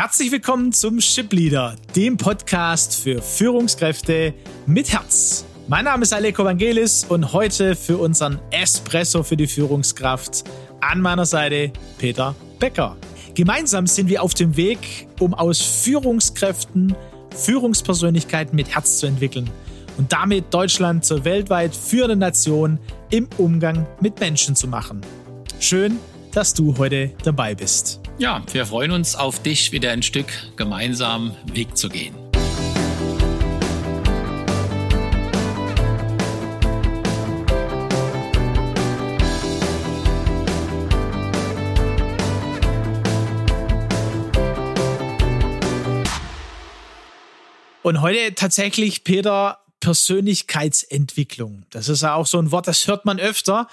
Herzlich willkommen zum Ship Leader, dem Podcast für Führungskräfte mit Herz. Mein Name ist Aleko Vangelis und heute für unseren Espresso für die Führungskraft an meiner Seite Peter Becker. Gemeinsam sind wir auf dem Weg, um aus Führungskräften Führungspersönlichkeiten mit Herz zu entwickeln und damit Deutschland zur weltweit führenden Nation im Umgang mit Menschen zu machen. Schön, dass du heute dabei bist. Ja, wir freuen uns auf dich, wieder ein Stück gemeinsam Weg zu gehen. Und heute tatsächlich, Peter, Persönlichkeitsentwicklung. Das ist ja auch so ein Wort, das hört man öfter.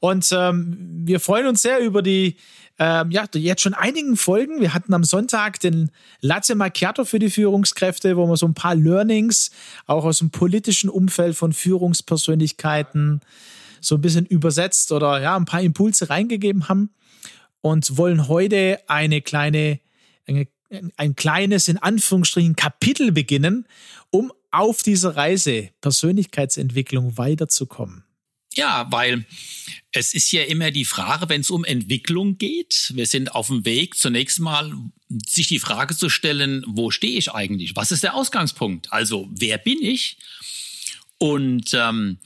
Und ähm, wir freuen uns sehr über die, ähm, ja, jetzt schon einigen Folgen. Wir hatten am Sonntag den Latte Macchiato für die Führungskräfte, wo wir so ein paar Learnings auch aus dem politischen Umfeld von Führungspersönlichkeiten so ein bisschen übersetzt oder ja, ein paar Impulse reingegeben haben und wollen heute eine kleine, eine, ein kleines, in Anführungsstrichen, Kapitel beginnen, um auf dieser Reise Persönlichkeitsentwicklung weiterzukommen? Ja, weil es ist ja immer die Frage, wenn es um Entwicklung geht, wir sind auf dem Weg, zunächst mal sich die Frage zu stellen, wo stehe ich eigentlich? Was ist der Ausgangspunkt? Also, wer bin ich? Und ähm,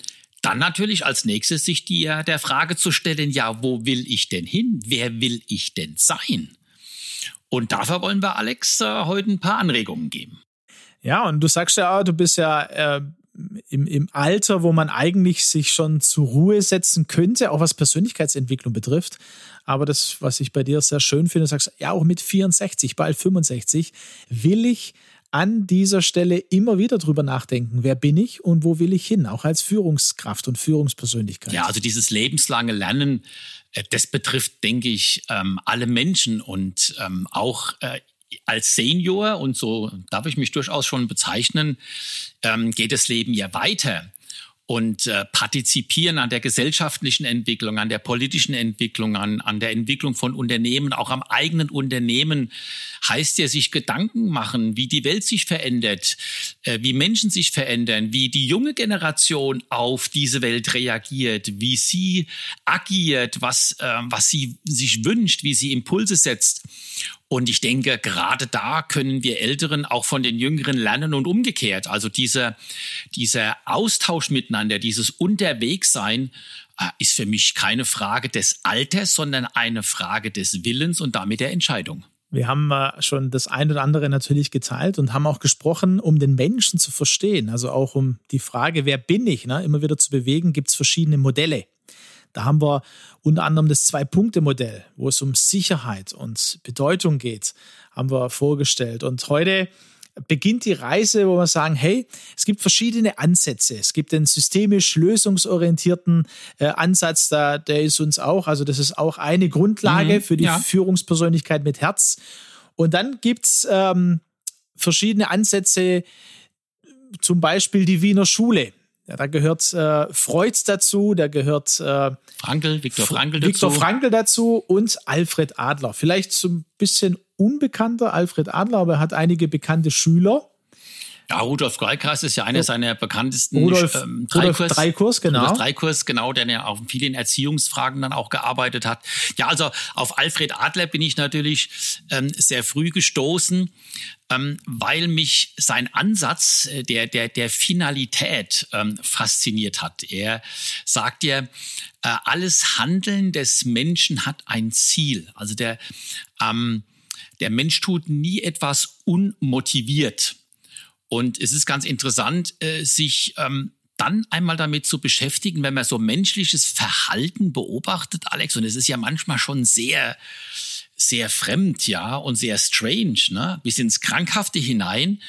dann natürlich als nächstes sich die, der Frage zu stellen, ja, wo will ich denn hin? Wer will ich denn sein? Und dafür wollen wir Alex äh, heute ein paar Anregungen geben. Ja, und du sagst ja, du bist ja äh, im, im Alter, wo man eigentlich sich schon zur Ruhe setzen könnte, auch was Persönlichkeitsentwicklung betrifft. Aber das, was ich bei dir sehr schön finde, sagst, ja, auch mit 64, bald 65, will ich an dieser Stelle immer wieder drüber nachdenken, wer bin ich und wo will ich hin, auch als Führungskraft und Führungspersönlichkeit. Ja, also dieses lebenslange Lernen, äh, das betrifft, denke ich, ähm, alle Menschen und ähm, auch äh, als Senior, und so darf ich mich durchaus schon bezeichnen, ähm, geht das Leben ja weiter und äh, partizipieren an der gesellschaftlichen Entwicklung, an der politischen Entwicklung, an, an der Entwicklung von Unternehmen, auch am eigenen Unternehmen, heißt ja sich Gedanken machen, wie die Welt sich verändert, äh, wie Menschen sich verändern, wie die junge Generation auf diese Welt reagiert, wie sie agiert, was, äh, was sie sich wünscht, wie sie Impulse setzt. Und ich denke, gerade da können wir Älteren auch von den Jüngeren lernen und umgekehrt. Also dieser, dieser Austausch miteinander, dieses Unterwegssein, äh, ist für mich keine Frage des Alters, sondern eine Frage des Willens und damit der Entscheidung. Wir haben äh, schon das ein oder andere natürlich geteilt und haben auch gesprochen, um den Menschen zu verstehen. Also auch um die Frage, wer bin ich, ne? immer wieder zu bewegen, gibt es verschiedene Modelle. Da haben wir unter anderem das Zwei-Punkte-Modell, wo es um Sicherheit und Bedeutung geht, haben wir vorgestellt. Und heute beginnt die Reise, wo wir sagen, hey, es gibt verschiedene Ansätze. Es gibt den systemisch lösungsorientierten äh, Ansatz, da, der ist uns auch, also das ist auch eine Grundlage mhm, für die ja. Führungspersönlichkeit mit Herz. Und dann gibt's ähm, verschiedene Ansätze, zum Beispiel die Wiener Schule. Ja, da gehört äh, Freud dazu, da gehört äh, Frankl, Viktor Frankl dazu. Viktor Frankl dazu und Alfred Adler. Vielleicht so ein bisschen unbekannter Alfred Adler, aber er hat einige bekannte Schüler. Ja, Rudolf Greikers ist ja einer seiner bekanntesten Rudolf, ähm, Dreikurs, Rudolf Dreikurs, genau. Rudolf Dreikurs, genau, der ja auf vielen Erziehungsfragen dann auch gearbeitet hat. Ja, also auf Alfred Adler bin ich natürlich ähm, sehr früh gestoßen, ähm, weil mich sein Ansatz äh, der, der, der Finalität ähm, fasziniert hat. Er sagt ja, äh, alles Handeln des Menschen hat ein Ziel. Also der, ähm, der Mensch tut nie etwas unmotiviert. Und es ist ganz interessant, äh, sich ähm, dann einmal damit zu beschäftigen, wenn man so menschliches Verhalten beobachtet, Alex, und es ist ja manchmal schon sehr, sehr fremd, ja, und sehr strange, ne, bis ins Krankhafte hinein,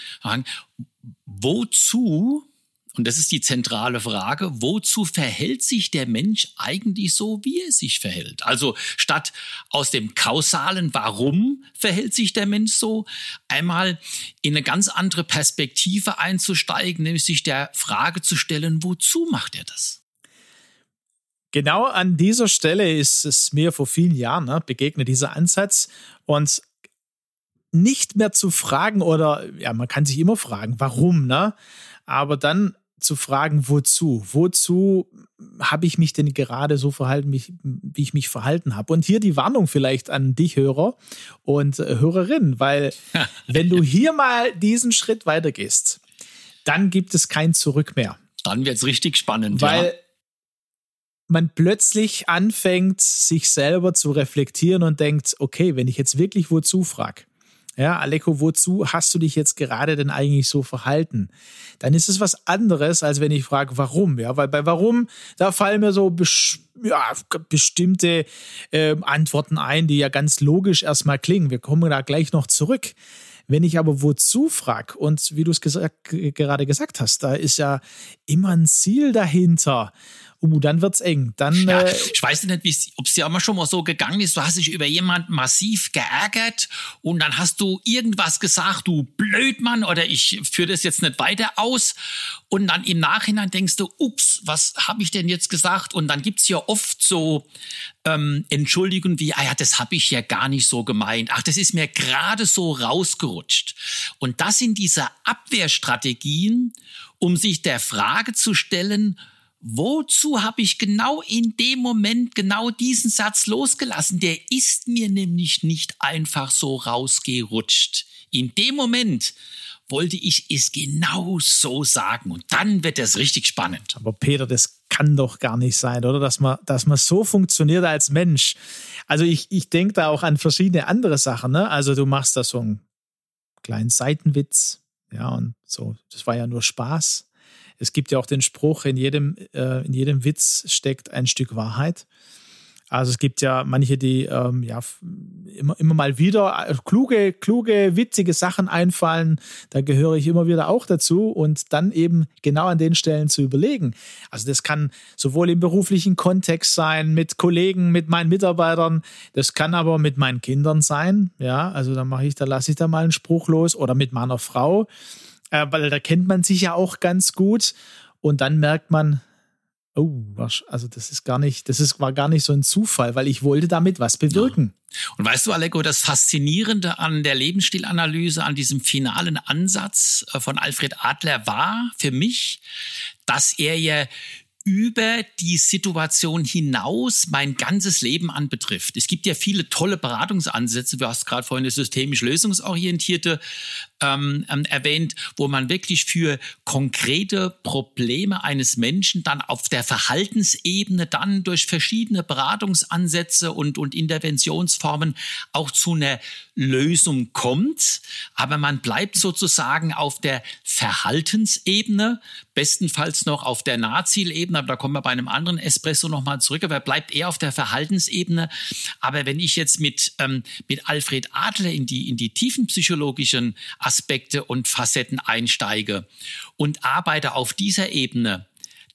wozu und das ist die zentrale Frage, wozu verhält sich der Mensch eigentlich so, wie er sich verhält? Also statt aus dem kausalen Warum verhält sich der Mensch so, einmal in eine ganz andere Perspektive einzusteigen, nämlich sich der Frage zu stellen, wozu macht er das? Genau an dieser Stelle ist es mir vor vielen Jahren ne, begegnet, dieser Ansatz. Und nicht mehr zu fragen oder ja, man kann sich immer fragen, warum, ne? Aber dann zu fragen, wozu? Wozu habe ich mich denn gerade so verhalten, wie ich mich verhalten habe? Und hier die Warnung vielleicht an dich, Hörer und äh, Hörerin, weil wenn du hier mal diesen Schritt weitergehst, dann gibt es kein Zurück mehr. Dann wird es richtig spannend. Weil ja. Man plötzlich anfängt, sich selber zu reflektieren und denkt, okay, wenn ich jetzt wirklich wozu frage, ja, Aleko, wozu hast du dich jetzt gerade denn eigentlich so verhalten? Dann ist es was anderes, als wenn ich frage, warum. Ja, weil bei warum, da fallen mir so ja, bestimmte äh, Antworten ein, die ja ganz logisch erstmal klingen. Wir kommen da gleich noch zurück. Wenn ich aber wozu frage und wie du es gesagt, gerade gesagt hast, da ist ja immer ein Ziel dahinter uh, dann wird's eng. Dann, ja, äh, ich weiß nicht, ob es dir auch mal schon mal so gegangen ist. Du hast dich über jemanden massiv geärgert und dann hast du irgendwas gesagt, du Blödmann, oder ich führe das jetzt nicht weiter aus. Und dann im Nachhinein denkst du, ups, was habe ich denn jetzt gesagt? Und dann gibt's ja oft so ähm, Entschuldigungen wie, ah ja, das habe ich ja gar nicht so gemeint. Ach, das ist mir gerade so rausgerutscht. Und das sind diese Abwehrstrategien, um sich der Frage zu stellen, wozu habe ich genau in dem Moment genau diesen Satz losgelassen? Der ist mir nämlich nicht einfach so rausgerutscht. In dem Moment wollte ich es genau so sagen und dann wird es richtig spannend. Aber Peter, das kann doch gar nicht sein, oder? Dass man, dass man so funktioniert als Mensch. Also ich, ich denke da auch an verschiedene andere Sachen. Ne? Also du machst da so einen kleinen Seitenwitz, ja, und so, das war ja nur Spaß es gibt ja auch den Spruch, in jedem, äh, in jedem Witz steckt ein Stück Wahrheit. Also es gibt ja manche, die ähm, ja immer, immer mal wieder äh, kluge, kluge, witzige Sachen einfallen. Da gehöre ich immer wieder auch dazu und dann eben genau an den Stellen zu überlegen. Also das kann sowohl im beruflichen Kontext sein, mit Kollegen, mit meinen Mitarbeitern. Das kann aber mit meinen Kindern sein. Ja, also da mache ich, da lasse ich da mal einen Spruch los oder mit meiner Frau äh, weil da kennt man sich ja auch ganz gut. Und dann merkt man, oh, also das ist gar nicht, das ist, war gar nicht so ein Zufall, weil ich wollte damit was bewirken. Ja. Und weißt du, Aleko, das Faszinierende an der Lebensstilanalyse, an diesem finalen Ansatz äh, von Alfred Adler war für mich, dass er ja über die Situation hinaus mein ganzes Leben anbetrifft. Es gibt ja viele tolle Beratungsansätze. Du hast gerade vorhin das systemisch lösungsorientierte ähm, ähm, erwähnt, wo man wirklich für konkrete Probleme eines Menschen dann auf der Verhaltensebene dann durch verschiedene Beratungsansätze und, und Interventionsformen auch zu einer Lösung kommt. Aber man bleibt sozusagen auf der Verhaltensebene, bestenfalls noch auf der Nahzielebene, aber da kommen wir bei einem anderen Espresso nochmal zurück, aber er bleibt eher auf der Verhaltensebene. Aber wenn ich jetzt mit, ähm, mit Alfred Adler in die, in die tiefenpsychologischen Aspekte und Facetten einsteige und arbeite auf dieser Ebene,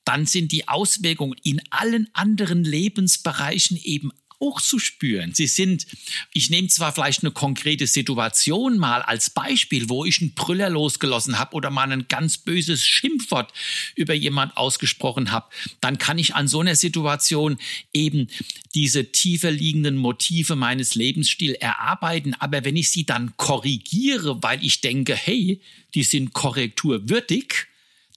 dann sind die Auswirkungen in allen anderen Lebensbereichen eben auch zu spüren. Sie sind, ich nehme zwar vielleicht eine konkrete Situation mal als Beispiel, wo ich einen Brüller losgelassen habe oder mal ein ganz böses Schimpfwort über jemand ausgesprochen habe, dann kann ich an so einer Situation eben diese tiefer liegenden Motive meines Lebensstils erarbeiten. Aber wenn ich sie dann korrigiere, weil ich denke, hey, die sind korrekturwürdig,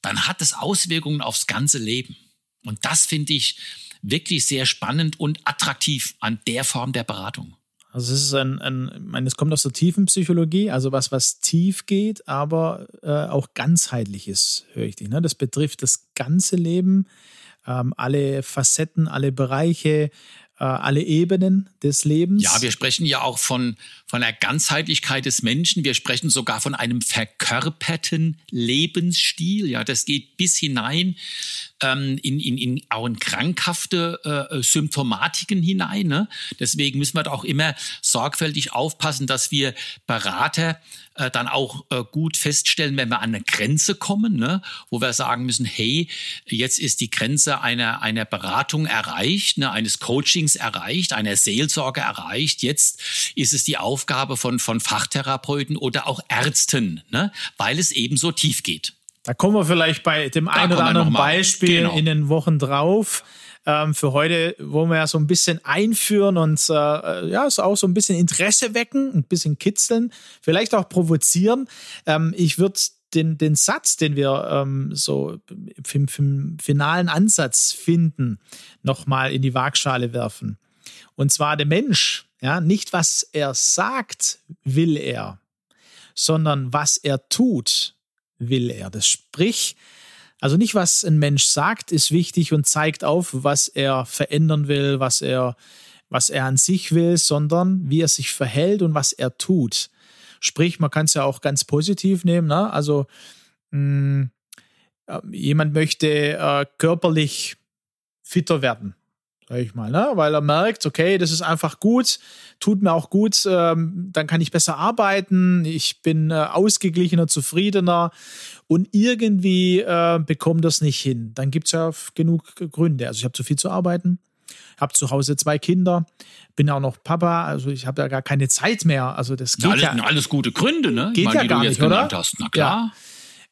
dann hat es Auswirkungen aufs ganze Leben. Und das finde ich wirklich sehr spannend und attraktiv an der Form der Beratung. Also es ist ein, ein ich meine, es kommt aus der tiefen Psychologie, also was, was tief geht, aber äh, auch ganzheitlich ist, höre ich dich. Ne? Das betrifft das ganze Leben, ähm, alle Facetten, alle Bereiche, äh, alle Ebenen des Lebens. Ja, wir sprechen ja auch von, von der Ganzheitlichkeit des Menschen. Wir sprechen sogar von einem verkörperten Lebensstil. Ja, das geht bis hinein ähm, in, in, in auch in krankhafte äh, Symptomatiken hinein. Ne? Deswegen müssen wir da auch immer sorgfältig aufpassen, dass wir Berater äh, dann auch äh, gut feststellen, wenn wir an eine Grenze kommen, ne? wo wir sagen müssen, hey, jetzt ist die Grenze einer, einer Beratung erreicht, ne? eines Coachings erreicht, einer Seelsorge erreicht. Jetzt ist es die Aufgabe von, von Fachtherapeuten oder auch Ärzten, ne? weil es eben so tief geht. Da kommen wir vielleicht bei dem einen oder anderen Beispiel genau. in den Wochen drauf. ähm, für heute wollen wir ja so ein bisschen einführen und äh, ja, so auch so ein bisschen Interesse wecken, ein bisschen kitzeln, vielleicht auch provozieren. Ähm, ich würde den, den Satz, den wir ähm, so im, im finalen Ansatz finden, nochmal in die Waagschale werfen. Und zwar der Mensch, ja, nicht was er sagt, will er, sondern was er tut, will er. Das sprich, also nicht was ein Mensch sagt, ist wichtig und zeigt auf, was er verändern will, was er, was er an sich will, sondern wie er sich verhält und was er tut. Sprich, man kann es ja auch ganz positiv nehmen. Ne? Also mh, hm, äh, jemand möchte äh, körperlich fitter werden sag ich mal, ne? weil er merkt, okay, das ist einfach gut, tut mir auch gut, ähm, dann kann ich besser arbeiten, ich bin äh, ausgeglichener, zufriedener und irgendwie äh, bekommt das nicht hin. Dann gibt es ja genug Gründe. Also ich habe zu viel zu arbeiten, habe zu Hause zwei Kinder, bin auch noch Papa, also ich habe ja gar keine Zeit mehr. Also das geht Na, alles, ja. Alles gute Gründe, ne? Geht meine, ja gar nicht, oder? Hast. Na klar. Ja.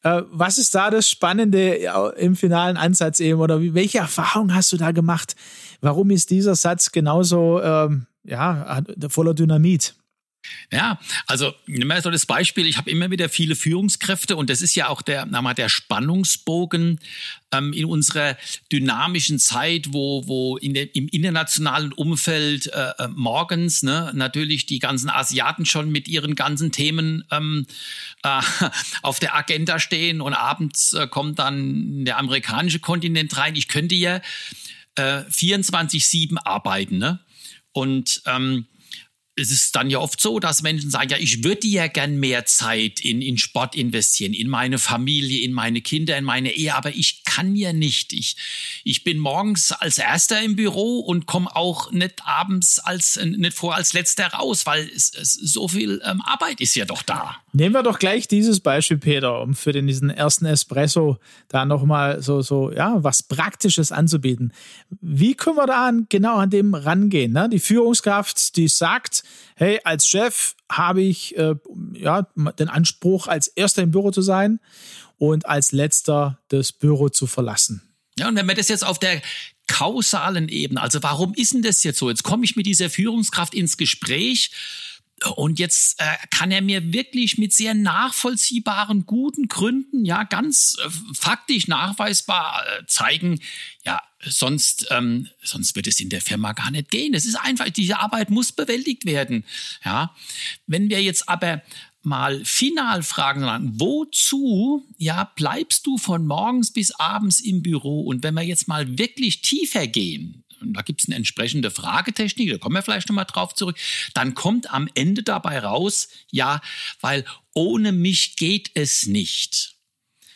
Äh, was ist da das Spannende im finalen Ansatz eben oder welche Erfahrung hast du da gemacht? Warum ist dieser Satz genauso ähm, ja, voller Dynamit? Ja, also nimm mal so das Beispiel, ich habe immer wieder viele Führungskräfte und das ist ja auch der, mal, der Spannungsbogen ähm, in unserer dynamischen Zeit, wo, wo in der, im internationalen Umfeld äh, äh, morgens ne, natürlich die ganzen Asiaten schon mit ihren ganzen Themen ähm, äh, auf der Agenda stehen und abends äh, kommt dann der amerikanische Kontinent rein. Ich könnte ja äh, 24-7 arbeiten. Ne? Und ähm, es ist dann ja oft so, dass Menschen sagen, ja, ich würde ja gern mehr Zeit in, in Sport investieren, in meine Familie, in meine Kinder, in meine Ehe, aber ich kann ja nicht. Ich, ich bin morgens als Erster im Büro und komme auch nicht abends als, nicht vor als Letzter raus, weil es, es, so viel ähm, Arbeit ist ja doch da. Nehmen wir doch gleich dieses Beispiel, Peter, um für den, diesen ersten Espresso da nochmal so, so, ja, was Praktisches anzubieten. Wie können wir da an, genau an dem rangehen? Ne? Die Führungskraft, die sagt, hey, als Chef habe ich äh, ja, den Anspruch, als Erster im Büro zu sein und als Letzter das Büro zu verlassen. Ja, und wenn wir das jetzt auf der kausalen Ebene, also warum ist denn das jetzt so? Jetzt komme ich mit dieser Führungskraft ins Gespräch und jetzt äh, kann er mir wirklich mit sehr nachvollziehbaren, guten Gründen, ja, ganz äh, faktisch nachweisbar äh, zeigen, ja, sonst, ähm, sonst wird es in der Firma gar nicht gehen. Es ist einfach, diese Arbeit muss bewältigt werden. Ja, wenn wir jetzt aber mal final fragen, wozu ja bleibst du von morgens bis abends im Büro? Und wenn wir jetzt mal wirklich tiefer gehen, da gibt es eine entsprechende Fragetechnik, da kommen wir vielleicht nochmal drauf zurück, dann kommt am Ende dabei raus, ja, weil ohne mich geht es nicht.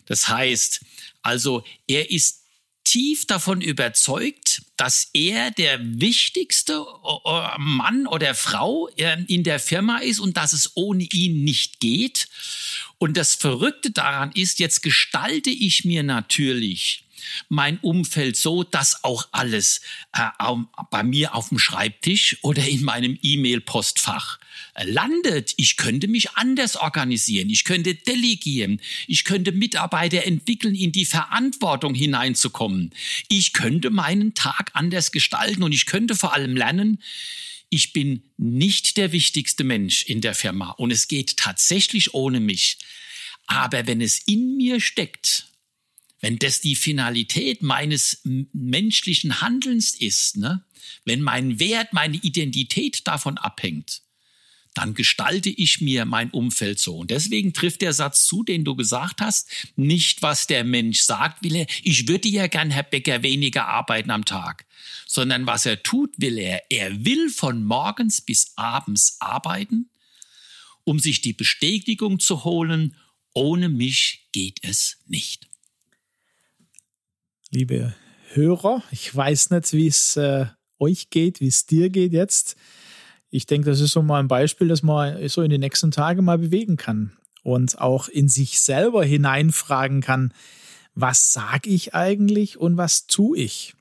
Das heißt, also er ist tief davon überzeugt, dass er der wichtigste Mann oder Frau in der Firma ist und dass es ohne ihn nicht geht. Und das Verrückte daran ist, jetzt gestalte ich mir natürlich mein Umfeld so, dass auch alles äh, bei mir auf dem Schreibtisch oder in meinem E-Mail-Postfach äh, landet. Ich könnte mich anders organisieren, ich könnte delegieren, ich könnte Mitarbeiter entwickeln, in die Verantwortung hineinzukommen. Ich könnte meinen Tag anders gestalten und ich könnte vor allem lernen, ich bin nicht der wichtigste Mensch in der Firma und es geht tatsächlich ohne mich. Aber wenn es in mir steckt, wenn das die Finalität meines menschlichen Handelns ist, ne? wenn mein Wert, meine Identität davon abhängt, dann gestalte ich mir mein Umfeld so. Und deswegen trifft der Satz zu, den du gesagt hast, nicht was der Mensch sagt, will er, ich würde ja gern, Herr Becker, weniger arbeiten am Tag, sondern was er tut, will er, er will von morgens bis abends arbeiten, um sich die Bestätigung zu holen, ohne mich geht es nicht liebe Hörer. Ich weiß nicht, wie es äh, euch geht, wie es dir geht jetzt. Ich denke, das ist so mal ein Beispiel, das man so in den nächsten Tagen mal bewegen kann und auch in sich selber hineinfragen kann, was sage ich eigentlich und was tue ich?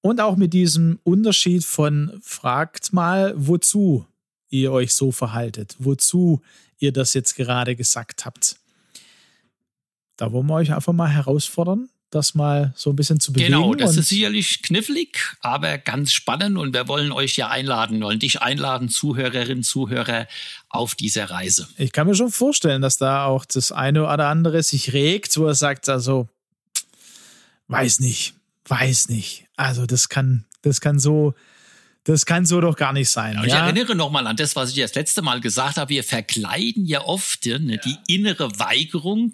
Und auch mit diesem Unterschied von fragt mal, wozu ihr euch so verhaltet, wozu ihr das jetzt gerade gesagt habt. Da wollen wir euch einfach mal herausfordern, das mal so ein bisschen zu bewegen. Genau, das ist sicherlich knifflig, aber ganz spannend und wir wollen euch ja einladen, wollen dich einladen, Zuhörerinnen, Zuhörer, auf diese Reise. Ich kann mir schon vorstellen, dass da auch das eine oder andere sich regt, wo er sagt, also, weiß nicht, weiß nicht. Also, das kann, das kann so, das kann so doch gar nicht sein. Ja, ich erinnere nochmal an das, was ich das letzte Mal gesagt habe. Wir verkleiden ja oft ne, ja. die innere Weigerung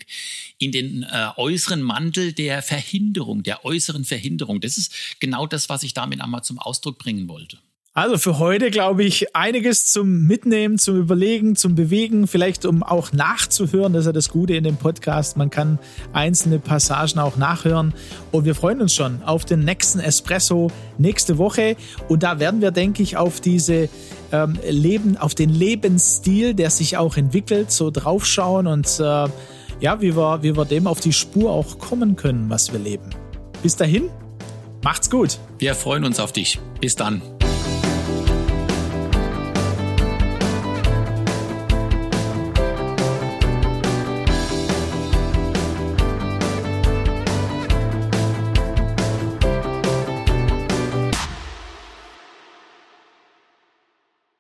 in den äh, äußeren Mantel der Verhinderung, der äußeren Verhinderung. Das ist genau das, was ich damit einmal zum Ausdruck bringen wollte. Also für heute glaube ich einiges zum Mitnehmen, zum Überlegen, zum Bewegen, vielleicht um auch nachzuhören. Das ist ja das Gute in dem Podcast. Man kann einzelne Passagen auch nachhören. Und wir freuen uns schon auf den nächsten Espresso nächste Woche. Und da werden wir, denke ich, auf diese ähm, Leben, auf den Lebensstil, der sich auch entwickelt, so draufschauen und äh, ja, wie wir, wie wir dem auf die Spur auch kommen können, was wir leben. Bis dahin, macht's gut. Wir freuen uns auf dich. Bis dann.